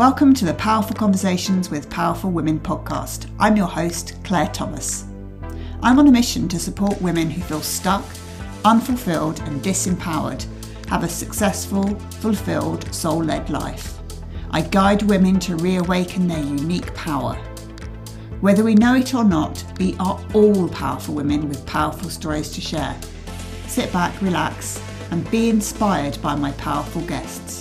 Welcome to the Powerful Conversations with Powerful Women podcast. I'm your host, Claire Thomas. I'm on a mission to support women who feel stuck, unfulfilled, and disempowered have a successful, fulfilled, soul led life. I guide women to reawaken their unique power. Whether we know it or not, we are all powerful women with powerful stories to share. Sit back, relax, and be inspired by my powerful guests.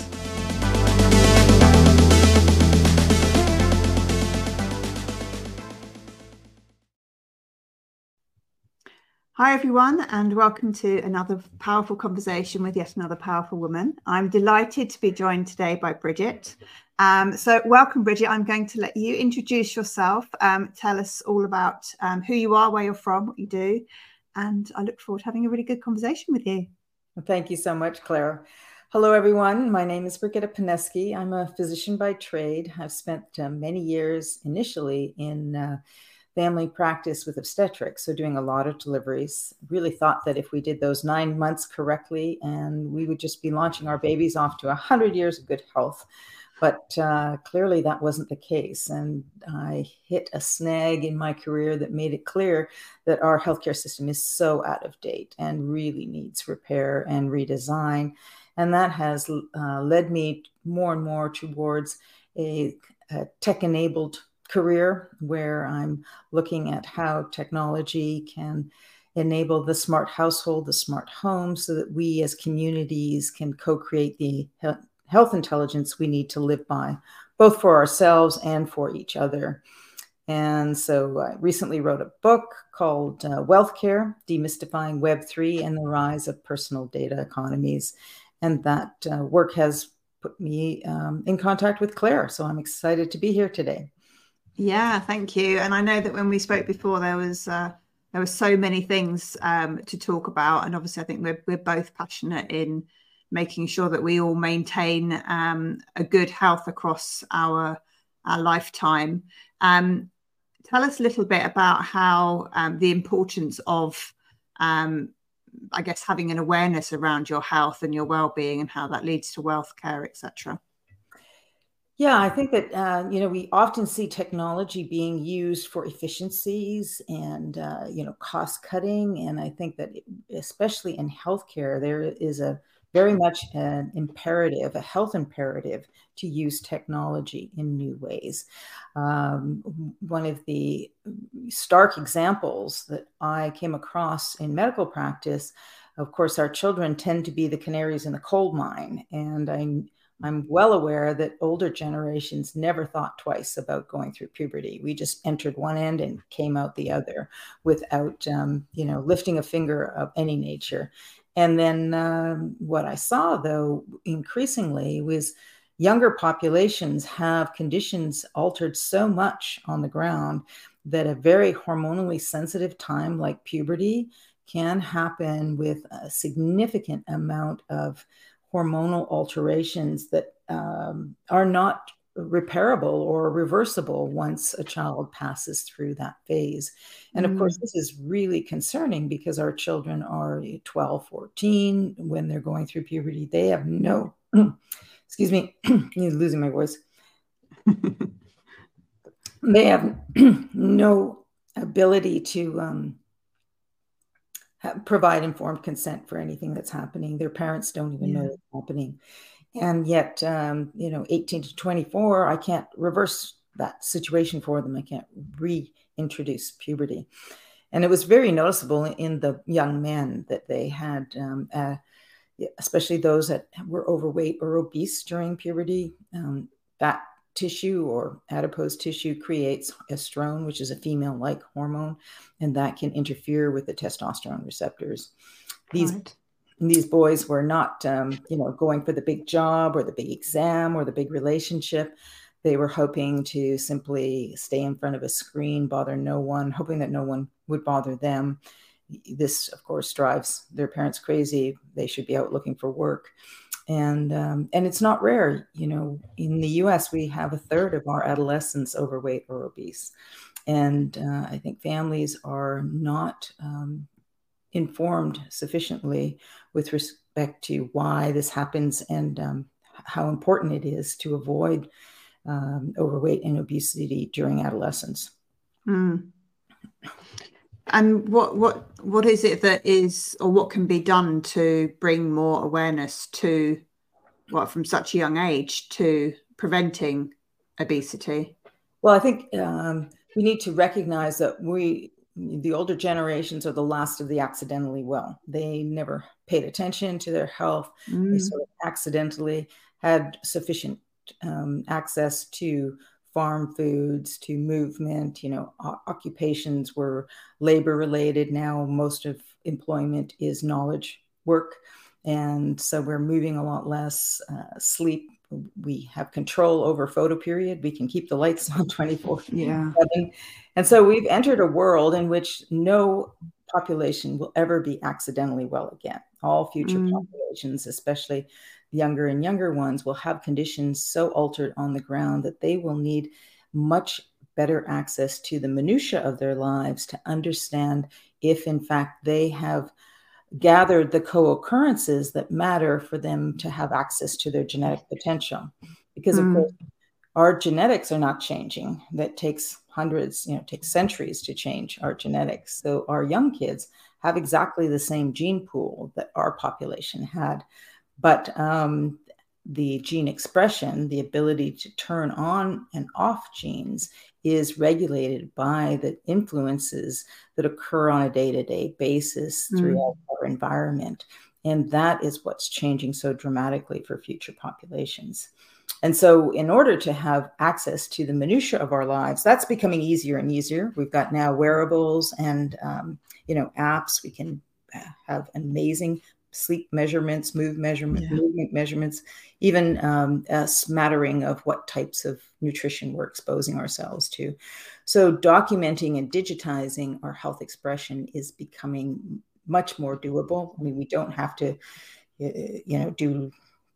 Hi, everyone, and welcome to another powerful conversation with yet another powerful woman. I'm delighted to be joined today by Bridget. Um, so, welcome, Bridget. I'm going to let you introduce yourself, um, tell us all about um, who you are, where you're from, what you do, and I look forward to having a really good conversation with you. Thank you so much, Claire. Hello, everyone. My name is Brigitte Piniewski. I'm a physician by trade. I've spent uh, many years initially in uh, family practice with obstetrics, so doing a lot of deliveries. Really thought that if we did those nine months correctly, and we would just be launching our babies off to 100 years of good health. But uh, clearly, that wasn't the case. And I hit a snag in my career that made it clear that our healthcare system is so out of date and really needs repair and redesign. And that has uh, led me more and more towards a, a tech enabled career where I'm looking at how technology can enable the smart household, the smart home, so that we as communities can co create the health intelligence we need to live by, both for ourselves and for each other. And so I recently wrote a book called uh, Wealthcare Demystifying Web3 and the Rise of Personal Data Economies. And that uh, work has put me um, in contact with Claire. So I'm excited to be here today. Yeah, thank you. And I know that when we spoke before, there was uh, there were so many things um, to talk about, and obviously, I think we're we're both passionate in making sure that we all maintain um, a good health across our our lifetime. Um, tell us a little bit about how um, the importance of um, I guess having an awareness around your health and your well-being and how that leads to wealth care, etc. Yeah, I think that uh, you know we often see technology being used for efficiencies and uh, you know cost cutting, and I think that especially in healthcare, there is a very much an imperative, a health imperative, to use technology in new ways. Um, one of the stark examples that I came across in medical practice, of course, our children tend to be the canaries in the coal mine, and I I'm well aware that older generations never thought twice about going through puberty. We just entered one end and came out the other without, um, you know, lifting a finger of any nature. And then um, what I saw, though, increasingly was younger populations have conditions altered so much on the ground that a very hormonally sensitive time like puberty can happen with a significant amount of hormonal alterations that um, are not repairable or reversible once a child passes through that phase. And of mm. course, this is really concerning because our children are 12, 14 when they're going through puberty. They have no, excuse me, losing my voice. they have no ability to um, provide informed consent for anything that's happening. Their parents don't even yeah. know it's happening. And yet, um, you know, 18 to 24, I can't reverse that situation for them. I can't reintroduce puberty. And it was very noticeable in the young men that they had, um, uh, especially those that were overweight or obese during puberty. Um, fat tissue or adipose tissue creates estrone, which is a female like hormone, and that can interfere with the testosterone receptors. These right. these boys were not, um, you know, going for the big job or the big exam or the big relationship. They were hoping to simply stay in front of a screen, bother no one, hoping that no one would bother them. This, of course, drives their parents crazy. They should be out looking for work and um, and it's not rare you know in the us we have a third of our adolescents overweight or obese and uh, i think families are not um, informed sufficiently with respect to why this happens and um, how important it is to avoid um, overweight and obesity during adolescence. Mm. And what what what is it that is, or what can be done to bring more awareness to, what from such a young age to preventing obesity? Well, I think um, we need to recognize that we, the older generations, are the last of the accidentally well. They never paid attention to their health. Mm. They sort of accidentally had sufficient um, access to farm foods to movement you know occupations were labor related. Now most of employment is knowledge work. And so we're moving a lot less uh, sleep. We have control over photo period. We can keep the lights on 24 yeah. and so we've entered a world in which no population will ever be accidentally well again. All future mm. populations especially younger and younger ones will have conditions so altered on the ground that they will need much better access to the minutia of their lives to understand if in fact they have gathered the co-occurrences that matter for them to have access to their genetic potential. Because of mm. course our genetics are not changing. That takes hundreds you know takes centuries to change our genetics. So our young kids have exactly the same gene pool that our population had but um, the gene expression, the ability to turn on and off genes, is regulated by the influences that occur on a day to day basis throughout mm. our environment. And that is what's changing so dramatically for future populations. And so, in order to have access to the minutia of our lives, that's becoming easier and easier. We've got now wearables and um, you know apps. We can have amazing sleep measurements, move measurement, yeah. movement measurements, even um, a smattering of what types of nutrition we're exposing ourselves to. So, documenting and digitizing our health expression is becoming much more doable. I mean, we don't have to, you know, do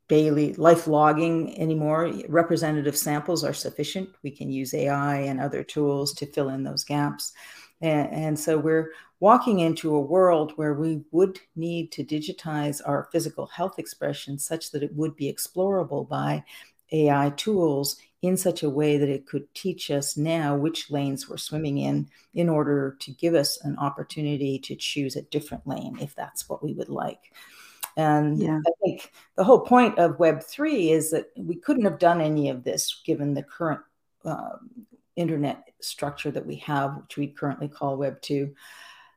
daily life logging anymore. Representative samples are sufficient. We can use AI and other tools to fill in those gaps. And, and, so we're walking into a world where we would need to digitize our physical health expression such that it would be explorable by AI tools in such a way that it could teach us now which lanes we're swimming in in order to give us an opportunity to choose a different lane if that's what we would like. And yeah. I think the whole point of Web3 is that we couldn't have done any of this given the current um, internet structure that we have, which we currently call Web 2,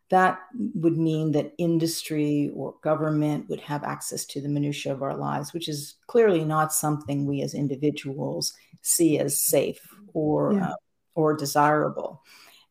that would mean that industry or government would have access to the minutiae of our lives, which is clearly not something we as individuals see as safe or yeah. uh, or desirable.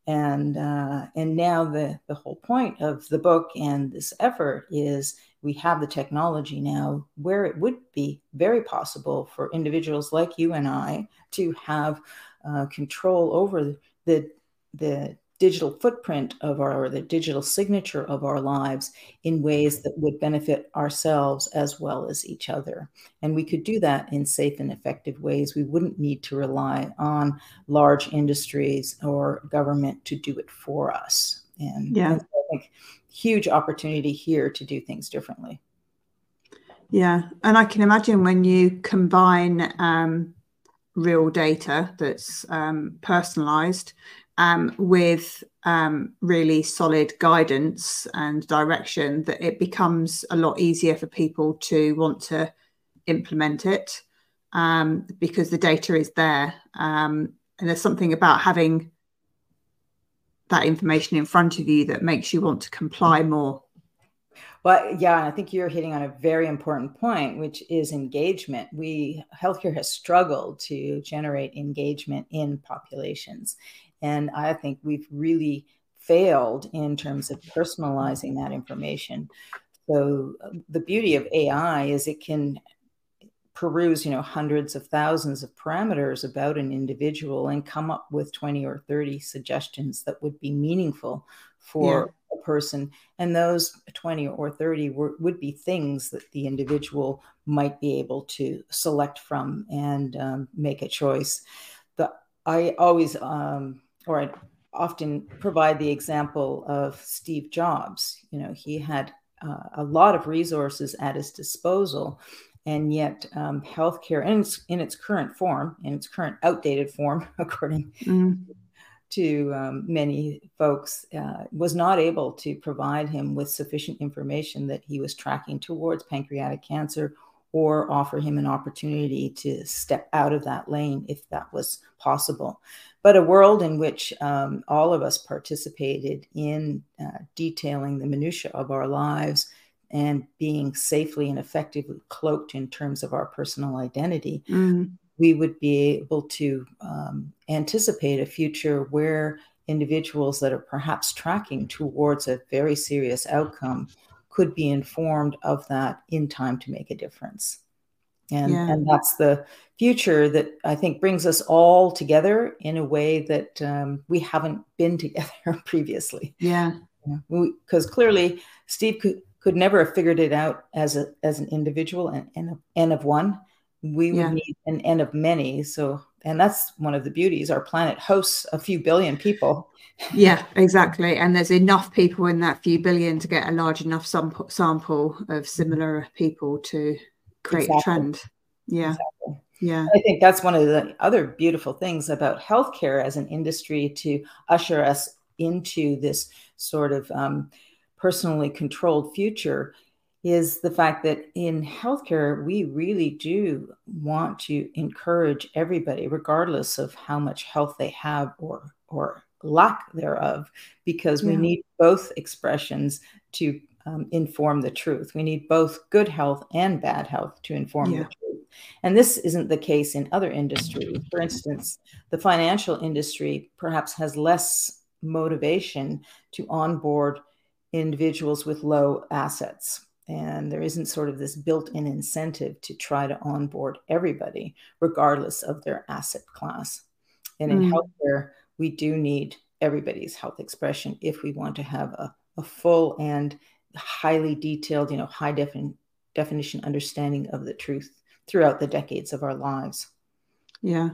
And uh, and now the the whole point of the book and this effort is we have the technology now where it would be very possible for individuals like you and I to have uh, control over the the digital footprint of our or the digital signature of our lives in ways that would benefit ourselves as well as each other. And we could do that in safe and effective ways. We wouldn't need to rely on large industries or government to do it for us. And, yeah. and so i think huge opportunity here to do things differently. Yeah. And i can imagine when you combine um, real data that's um, personalized um, with um, really solid guidance and direction that it becomes a lot easier for people to want to implement it um, because the data is there. Um, and there's something about having that information in front of you that makes you want to comply more. Well, yeah, I think you're hitting on a very important point, which is engagement. We healthcare has struggled to generate engagement in populations, and I think we've really failed in terms of personalizing that information. So the beauty of AI is it can peruse, you know, hundreds of thousands of parameters about an individual and come up with 20 or 30 suggestions that would be meaningful for a person. And those 20 or 30 were, would be things that the individual might be able to select from and um, make a choice. The, i always um, or i often provide the example of steve jobs you know he had uh, a lot of resources at his disposal and yet um, healthcare in its, in its current form, in its current outdated form, according mm. to um, many folks, uh, was not able to provide him with sufficient information that he was tracking towards pancreatic cancer or offer him an opportunity to step out of that lane if that was possible. But a world in which um, all of us participated in uh, detailing the minutiae of our lives and being safely and effectively cloaked in terms of our personal identity, mm. we would be able to um, anticipate a future where individuals that are perhaps tracking towards a very serious outcome could be informed of that in time to make a difference. And, yeah. and that's the future that I think brings us all together in a way that um, we haven't been together previously. Yeah. Because clearly, Steve could, could never have figured it out as a as an individual and, and an N of one. We would yeah. need an N of many. So, and that's one of the beauties. Our planet hosts a few billion people. yeah, exactly. And there's enough people in that few billion to get a large enough sample of similar people to create exactly. trend. Yeah. Exactly. Yeah. I think that's one of the other beautiful things about healthcare as an industry to usher us into this sort of um, personally controlled future is the fact that in healthcare, we really do want to encourage everybody, regardless of how much health they have or, or lack thereof, because yeah. we need both expressions to um, inform the truth. We need both good health and bad health to inform yeah. the truth. And this isn't the case in other industries. For instance, the financial industry perhaps has less motivation to onboard individuals with low assets. And there isn't sort of this built in incentive to try to onboard everybody, regardless of their asset class. And in mm. healthcare, we do need everybody's health expression if we want to have a, a full and highly detailed, you know, high defin- definition understanding of the truth throughout the decades of our lives. Yeah.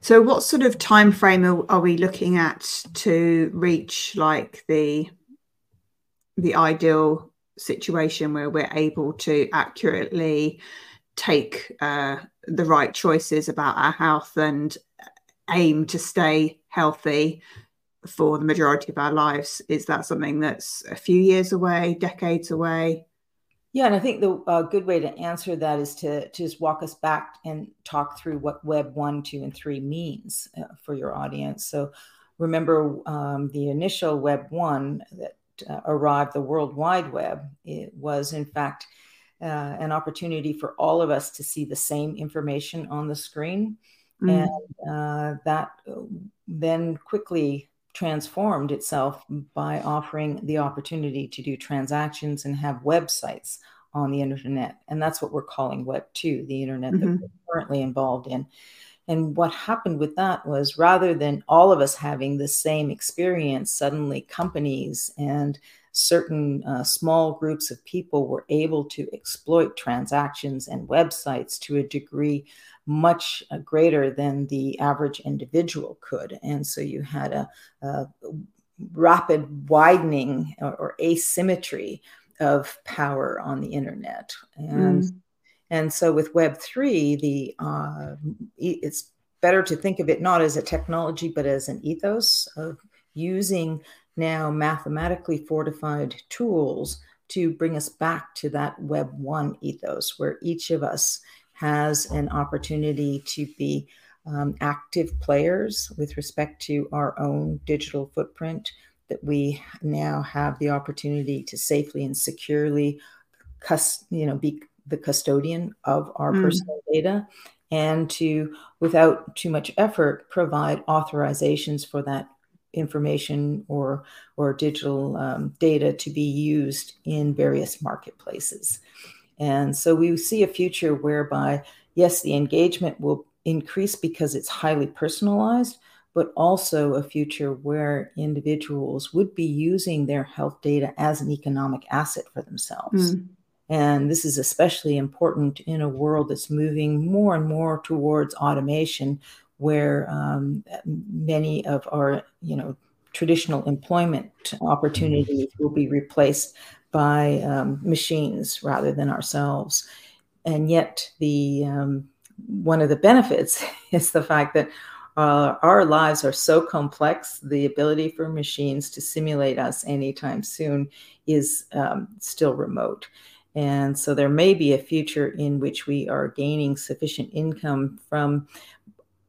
So, what sort of time frame are, are we looking at to reach like the the ideal situation where we're able to accurately take uh, the right choices about our health and aim to stay healthy for the majority of our lives is that something that's a few years away decades away yeah and i think the uh, good way to answer that is to, to just walk us back and talk through what web 1 2 and 3 means uh, for your audience so remember um, the initial web 1 that uh, arrived, the World Wide Web, it was in fact uh, an opportunity for all of us to see the same information on the screen. Mm. And uh, that uh, then quickly transformed itself by offering the opportunity to do transactions and have websites on the internet. And that's what we're calling Web 2, the internet mm-hmm. that we're currently involved in. And what happened with that was rather than all of us having the same experience, suddenly companies and certain uh, small groups of people were able to exploit transactions and websites to a degree much uh, greater than the average individual could. And so you had a, a rapid widening or, or, asymmetry of power on the internet. And mm and so with Web3, the uh, it's better to think of it not as a technology, but as an ethos of using now mathematically fortified tools to bring us back to that Web 1 ethos, where each of us has an opportunity to be um, active players with respect to our own digital footprint, that we now have the opportunity to safely and securely you know, be the custodian of our mm. personal data and to, without too much effort, provide authorizations for that information or or digital um, data to be used in various marketplaces. And so we see a future whereby, yes, the engagement will increase because it's highly personalized, but also a future where individuals would be using their health data as an economic asset for themselves. Mm. And this is especially important in a world that's moving more and more towards automation, where um, many of our, you know, traditional employment opportunities will be replaced by um, machines rather than ourselves. and yet the um, one of the benefits is the fact that uh, our lives are so complex, the ability for machines to simulate us anytime soon is um, still remote. And so there may be a future in which we are gaining sufficient income from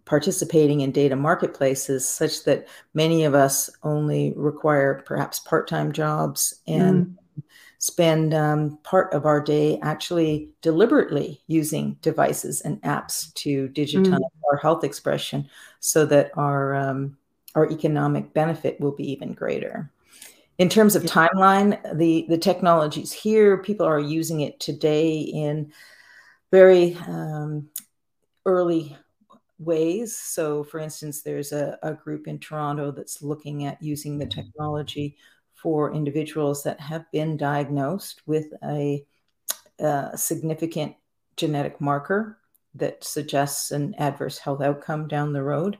participating in data marketplaces such that many of us only require perhaps part-time jobs and mm spend um, part of our day actually deliberately using devices and apps to digitize mm. our health expression so that our um, our economic benefit will be even greater. In terms of timeline, the the technology's here. People are using it today in very um, early ways. So, for instance, there's a, a group in Toronto that's looking at using the mm-hmm. technology for individuals that have been diagnosed with a, a significant genetic marker that suggests an adverse health outcome down the road.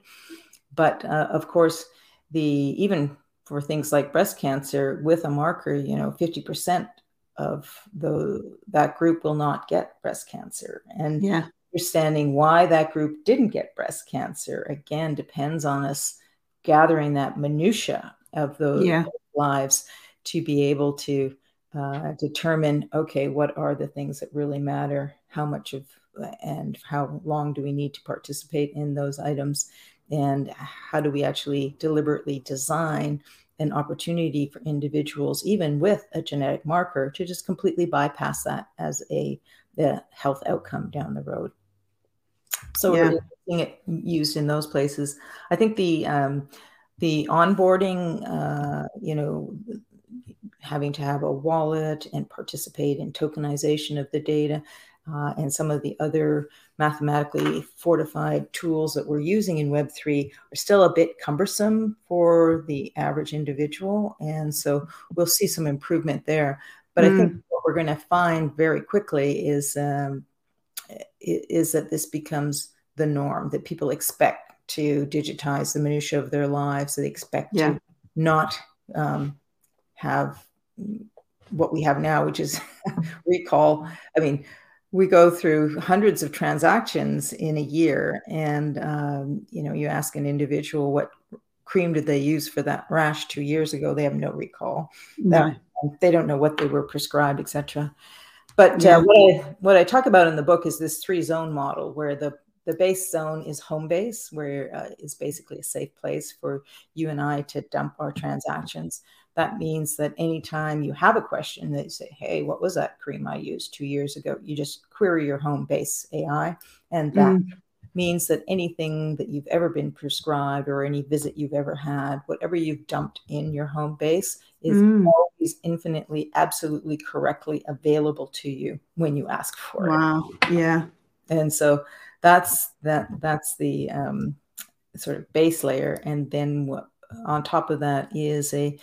But uh, of course, the even for things like breast cancer with a marker, you know, 50% of the that group will not get breast cancer. And yeah. understanding why that group didn't get breast cancer again depends on us gathering that minutia of those yeah lives to be able to uh, determine okay what are the things that really matter? How much of and how long do we need to participate in those items? And how do we actually deliberately design an opportunity for individuals even with a genetic marker to just completely bypass that as a the health outcome down the road? So yeah. we're seeing it used in those places. I think the um, the onboarding, uh, you know, having to have a wallet and participate in tokenization of the data, uh, and some of the other mathematically fortified tools that we're using in Web3 are still a bit cumbersome for the average individual. And so we'll see some improvement there. But mm. I think mm. what we're going to find very quickly is, um, is that this becomes the norm, that people expect to digitize the minutia of their lives. They expect yeah. to not um, have what we have now, which is recall. I mean, we go through hundreds of transactions in a year, and um, you know, you ask an individual what cream did they use for that rash two years ago? They have no recall. No. They don't know what they were prescribed, etc. But uh, yeah. uh, what I what I talk about in the book is this three zone model, where the the base zone is home base, where uh, is basically a safe place for you and I to dump our transactions. That means that anytime you have a question that you say, hey, what was that cream I used two years ago? You just query your home base AI. And that mm. means that anything that you've ever been prescribed or any visit you've ever had, whatever you've dumped in your home base is mm. always infinitely, absolutely correctly available to you when you ask for wow. it. Wow. Yeah. And so that's that that's the um, sort of base layer. And then what on top of that is a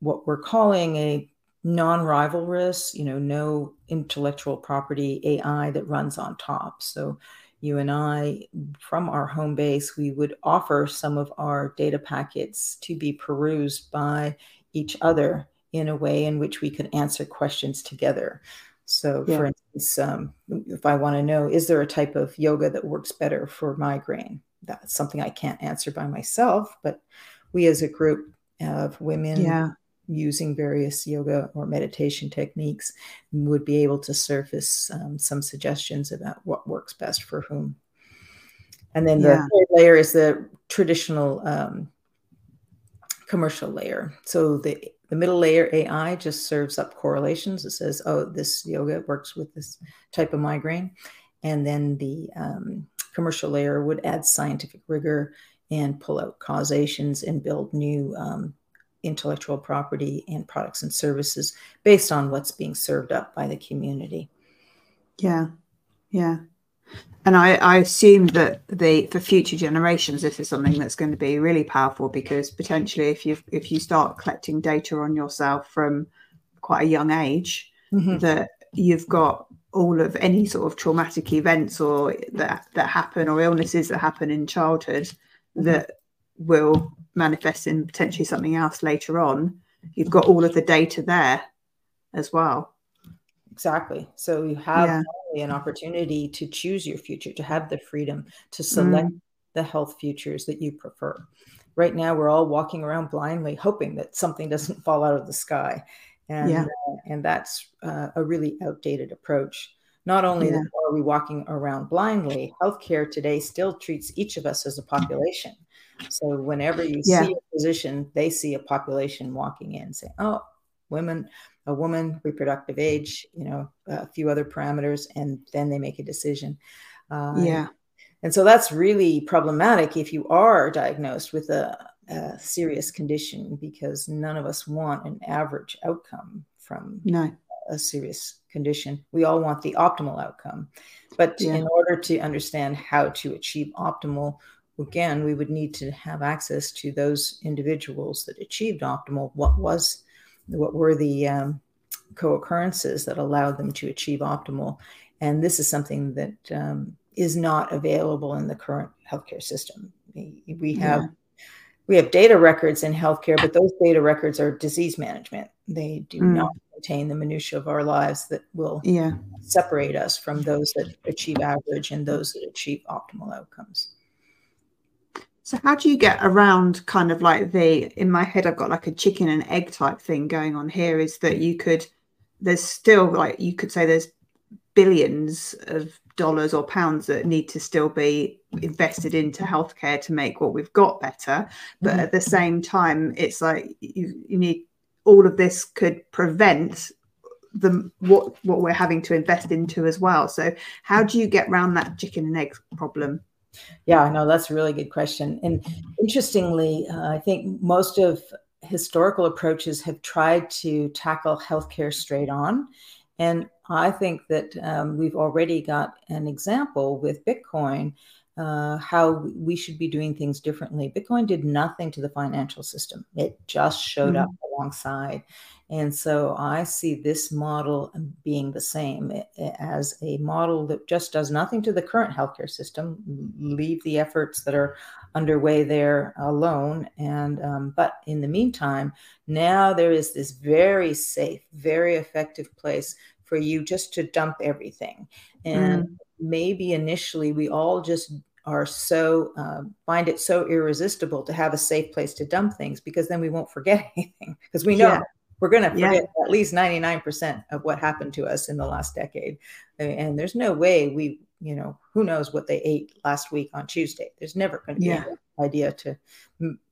what we're calling a non-rivalrous you know no intellectual property ai that runs on top. So you and i from our home base we would offer some of our data packets to be perused by each other in a way in which we could answer questions together so, yeah. for instance, um, if I want to know, is there a type of yoga that works better for migraine? That's something I can't answer by myself, but we as a group of women yeah. using various yoga or meditation techniques would be able to surface um, some suggestions about what works best for whom. And then the yeah. third layer is the traditional um, commercial layer. So the the middle layer AI just serves up correlations. It says, oh, this yoga works with this type of migraine. And then the um, commercial layer would add scientific rigor and pull out causations and build new um, intellectual property and products and services based on what's being served up by the community. Yeah. Yeah and I, I assume that the for future generations this is something that's going to be really powerful because potentially if you if you start collecting data on yourself from quite a young age mm-hmm. that you've got all of any sort of traumatic events or that that happen or illnesses that happen in childhood mm-hmm. that will manifest in potentially something else later on you've got all of the data there as well Exactly. So you have yeah. an opportunity to choose your future, to have the freedom to select mm. the health futures that you prefer. Right now, we're all walking around blindly, hoping that something doesn't fall out of the sky, and yeah. uh, and that's uh, a really outdated approach. Not only yeah. are we walking around blindly, healthcare today still treats each of us as a population. So whenever you see a physician, they see a population walking in, saying, "Oh, women a woman, reproductive age, you know, a few other parameters, and then they make a decision. Uh, yeah. And so that's really problematic if you are diagnosed with a, a, serious condition because none of us want an average outcome from no. a serious condition. We all want the optimal outcome. But yeah. in order to understand how to achieve optimal, again, we would need to have access to those individuals that achieved optimal. What was what were the um, co-occurrences that allowed them to achieve optimal and this is something that um, is not available in the current healthcare system we, have yeah. we have data records in healthcare but those data records are disease management they do mm. not contain the minutia of our lives that will yeah. separate us from those that achieve average and those that achieve optimal outcomes so how do you get around kind of like the in my head I've got like a chicken and egg type thing going on here is that you could there's still like you could say there's billions of dollars or pounds that need to still be invested into healthcare to make what we've got better. But mm-hmm. at the same time it's like you, you need all of this could prevent the what what we're having to invest into as well. So how do you get around that chicken and egg problem yeah, no, that's a really good question. And interestingly, uh, I think most of historical approaches have tried to tackle healthcare straight on. And I think that um, we've already got an example with Bitcoin uh, how we should be doing things differently. Bitcoin did nothing to the financial system, it just showed mm-hmm. up alongside. And so I see this model being the same as a model that just does nothing to the current healthcare system, leave the efforts that are underway there alone. And um, but in the meantime, now there is this very safe, very effective place for you just to dump everything. And mm. Maybe initially we all just are so uh, find it so irresistible to have a safe place to dump things because then we won't forget anything because we know yeah we're going to forget yeah. at least 99% of what happened to us in the last decade and there's no way we you know who knows what they ate last week on tuesday there's never going to be yeah. Idea to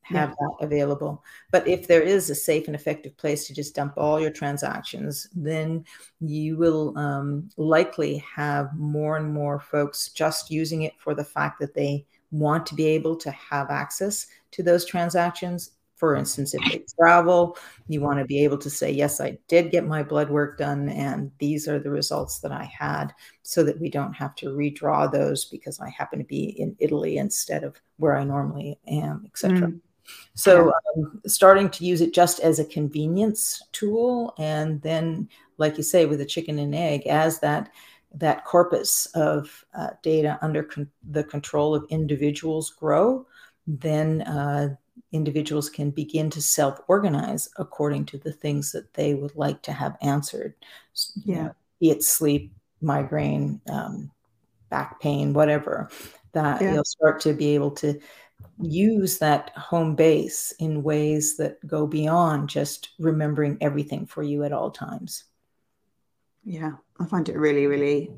have yeah. that available but if there is a safe and effective place to just dump all your transactions then you will um, likely have more and more folks just using it for the fact that they want to be able to have access to those transactions for instance, if they travel, you want to be able to say, yes, I did get my blood work done, and these are the results that I had, so that we don't have to redraw those because I happen to be in Italy instead of where I normally am, etc. Mm. So, um, starting to use it just as a convenience tool, and then, like you say, with a chicken and egg, as that that corpus of uh, data under con- the control of individuals grow, then uh, individuals can begin to self organize according to the things that they would like to have answered. Yeah. You know, be it sleep, migraine, um, back pain, whatever, that yeah. you'll start to be able to use that home base in ways that go beyond just remembering everything for you at all times. Yeah, I find it really, really,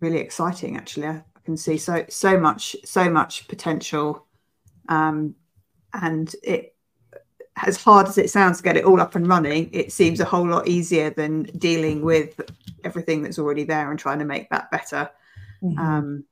really exciting. Actually, I can see so so much, so much potential um, and it as hard as it sounds to get it all up and running it seems a whole lot easier than dealing with everything that's already there and trying to make that better mm-hmm. um,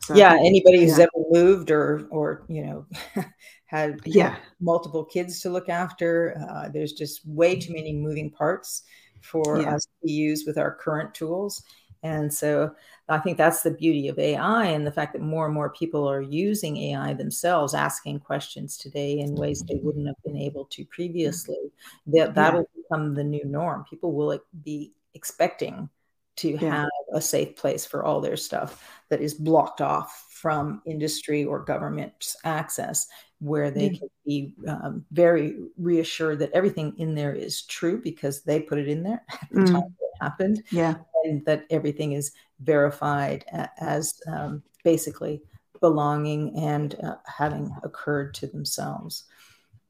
so, yeah anybody who's yeah. ever moved or or you know had yeah multiple kids to look after uh, there's just way too many moving parts for yeah. us to use with our current tools and so I think that's the beauty of AI and the fact that more and more people are using AI themselves, asking questions today in ways they wouldn't have been able to previously. That that'll yeah. become the new norm. People will be expecting to yeah. have a safe place for all their stuff that is blocked off from industry or government access where they can be um, very reassured that everything in there is true because they put it in there at the mm. time it happened. Yeah. And that everything is verified as um, basically belonging and uh, having occurred to themselves.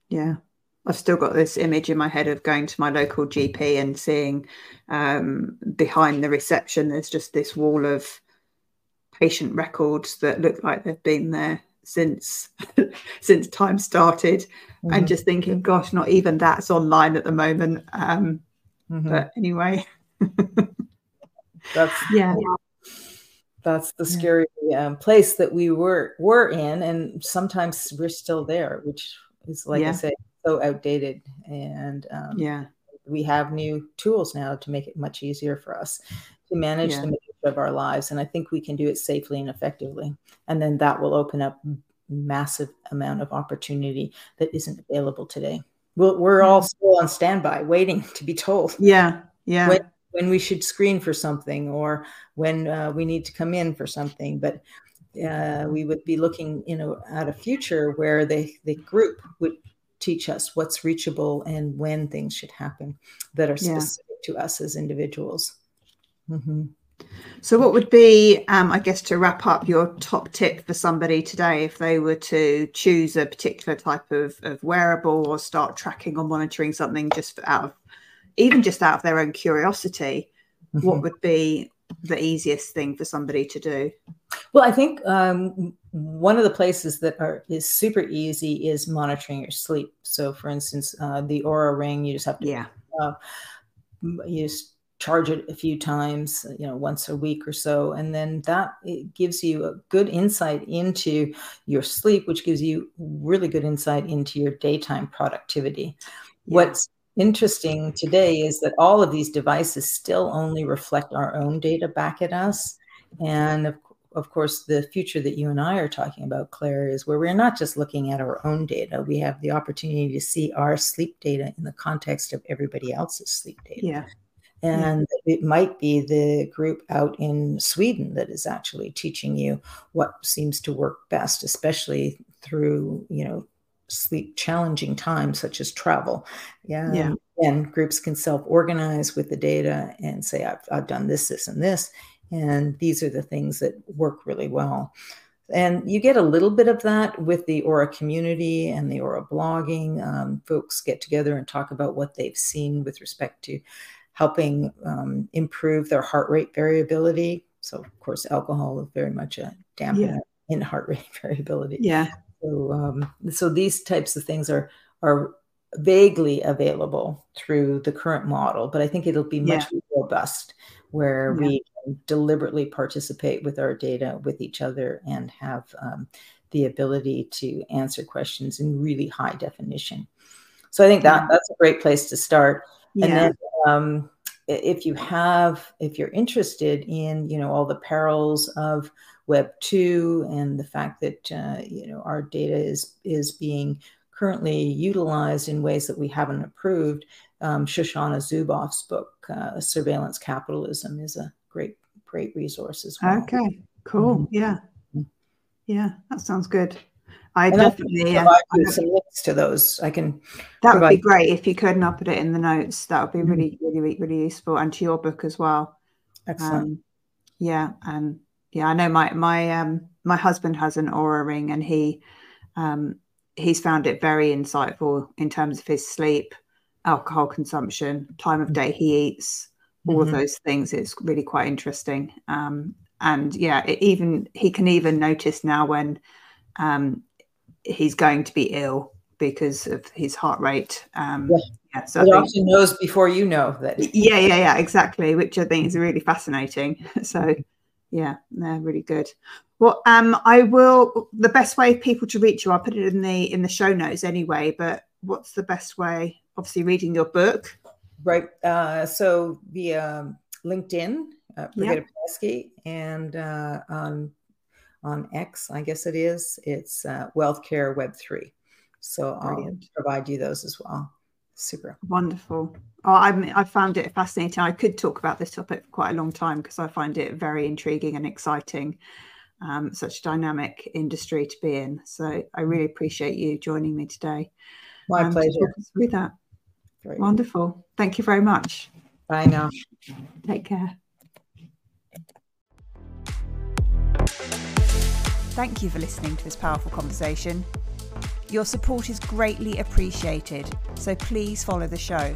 Yeah. I've still got this image in my head of going to my local GP and seeing um, behind the reception, there's just this wall of patient records that look like they've been there since since time started mm-hmm. and just thinking gosh not even that's online at the moment um, mm-hmm. but anyway that's yeah. that's the scary um, place that we were were in and sometimes we're still there which is like yeah. i said so outdated. And um, yeah. we have new tools now to make it much easier for us to manage yeah. the of our lives and i think we can do it safely and effectively. And then that will open up massive amount of opportunity that isn't available today. We we are all still on standby waiting to be told. Yeah. Yeah. When, when we should screen for something or when uh, we need to come in for something but uh, we would be looking you know at a future where the the group would teach us what's reachable and when things should happen that are specific yeah. to us as individuals mm-hmm. So, what would be, um, I guess, to wrap up your top tip for somebody today if they were to choose a particular type of, of wearable or start tracking or monitoring something just out of, even just out of their own curiosity? Mm-hmm. What would be the easiest thing for somebody to do? Well, I think um, one of the places that are is super easy is monitoring your sleep. So, for instance, uh, the Oura Ring, you just have to yeah. Uh, you just charge it a few times, you know, once a week or so. And then that it gives you a good insight into your sleep, which gives you really good insight into your daytime productivity. Yeah. What's interesting today is that all of these devices still only reflect our own data back at us. And of, of course, the future that you and I are talking about, Claire, is where we're not just looking at our own data. We have the opportunity to see our sleep data in the context of everybody else's sleep data. Yeah and it might be the group out in Sweden that is actually teaching you what seems to work best, especially through you know sleep challenging times such as travel. Yeah, yeah. and groups can self organize with the data and say I've, I've done this, this, and this, and these are the things that work really well. And you get a little bit of that with the Oura community and the Oura blogging. Um, folks get together and talk about what they've seen with respect to helping um, improve their heart rate variability. So, of course, alcohol is very much a dampener yeah. in heart rate variability. Yeah. So, um, so these types of things are are vaguely available through the current model, but I think it'll be much yeah. robust where yeah. we deliberately participate with our data with each other and have um, the ability to answer questions in really high definition. So I think that that's a great place to start. Yeah. And then um, if you have, if you're interested in, you know, all the perils of Web two and the fact that uh, you know our data is is being currently utilized in ways that we haven't approved, um, Shoshana Zuboff's book, uh, Surveillance Capitalism, is a great great resource as well. Okay, cool. Mm-hmm. Yeah, yeah, that sounds good. I and definitely I provide you some links to those. I can. That would be great if you could, and I'll put it in the notes. That would be mm-hmm. really, really, really useful, and to your book as well. Excellent. Um, yeah, and yeah, I know my my um my husband has an Oura ring, and he um he's found it very insightful in terms of his sleep, alcohol consumption, time of day he eats, all mm-hmm. of those things. It's really quite interesting. Um, and yeah, it even he can even notice now when um, he's going to be ill because of his heart rate. Um, yeah. yeah so it often knows before you know that. Yeah, yeah, yeah, exactly. Which I think is really fascinating. So, yeah, they're really good. Well, um, I will. The best way people to reach you, I'll put it in the in the show notes anyway. But what's the best way? Obviously, reading your book. Right. Uh, so via LinkedIn, uh, Brigitte yep. and uh, on on X, I guess it is. It's uh, Wealth Care Web three. So Brilliant. I'll provide you those as well super. Wonderful. Oh, I, I found it fascinating. I could talk about this topic for quite a long time because i find it very intriguing and exciting um, such dynamic industry to be in. So i really appreciate you joining me today my um, pleasure. to through that. Wonderful. Thank you very much. Bye now. Take care. Thank you for listening to this powerful conversation. Your support is greatly appreciated, so please follow the show.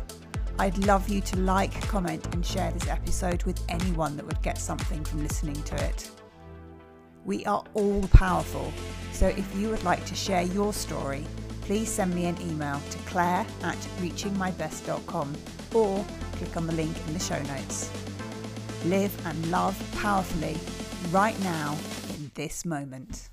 I'd love you to like, comment, and share this episode with anyone that would get something from listening to it. We are all powerful, so if you would like to share your story, please send me an email to claire at reachingmybest.com or click on the link in the show notes. Live and love powerfully right now in this moment.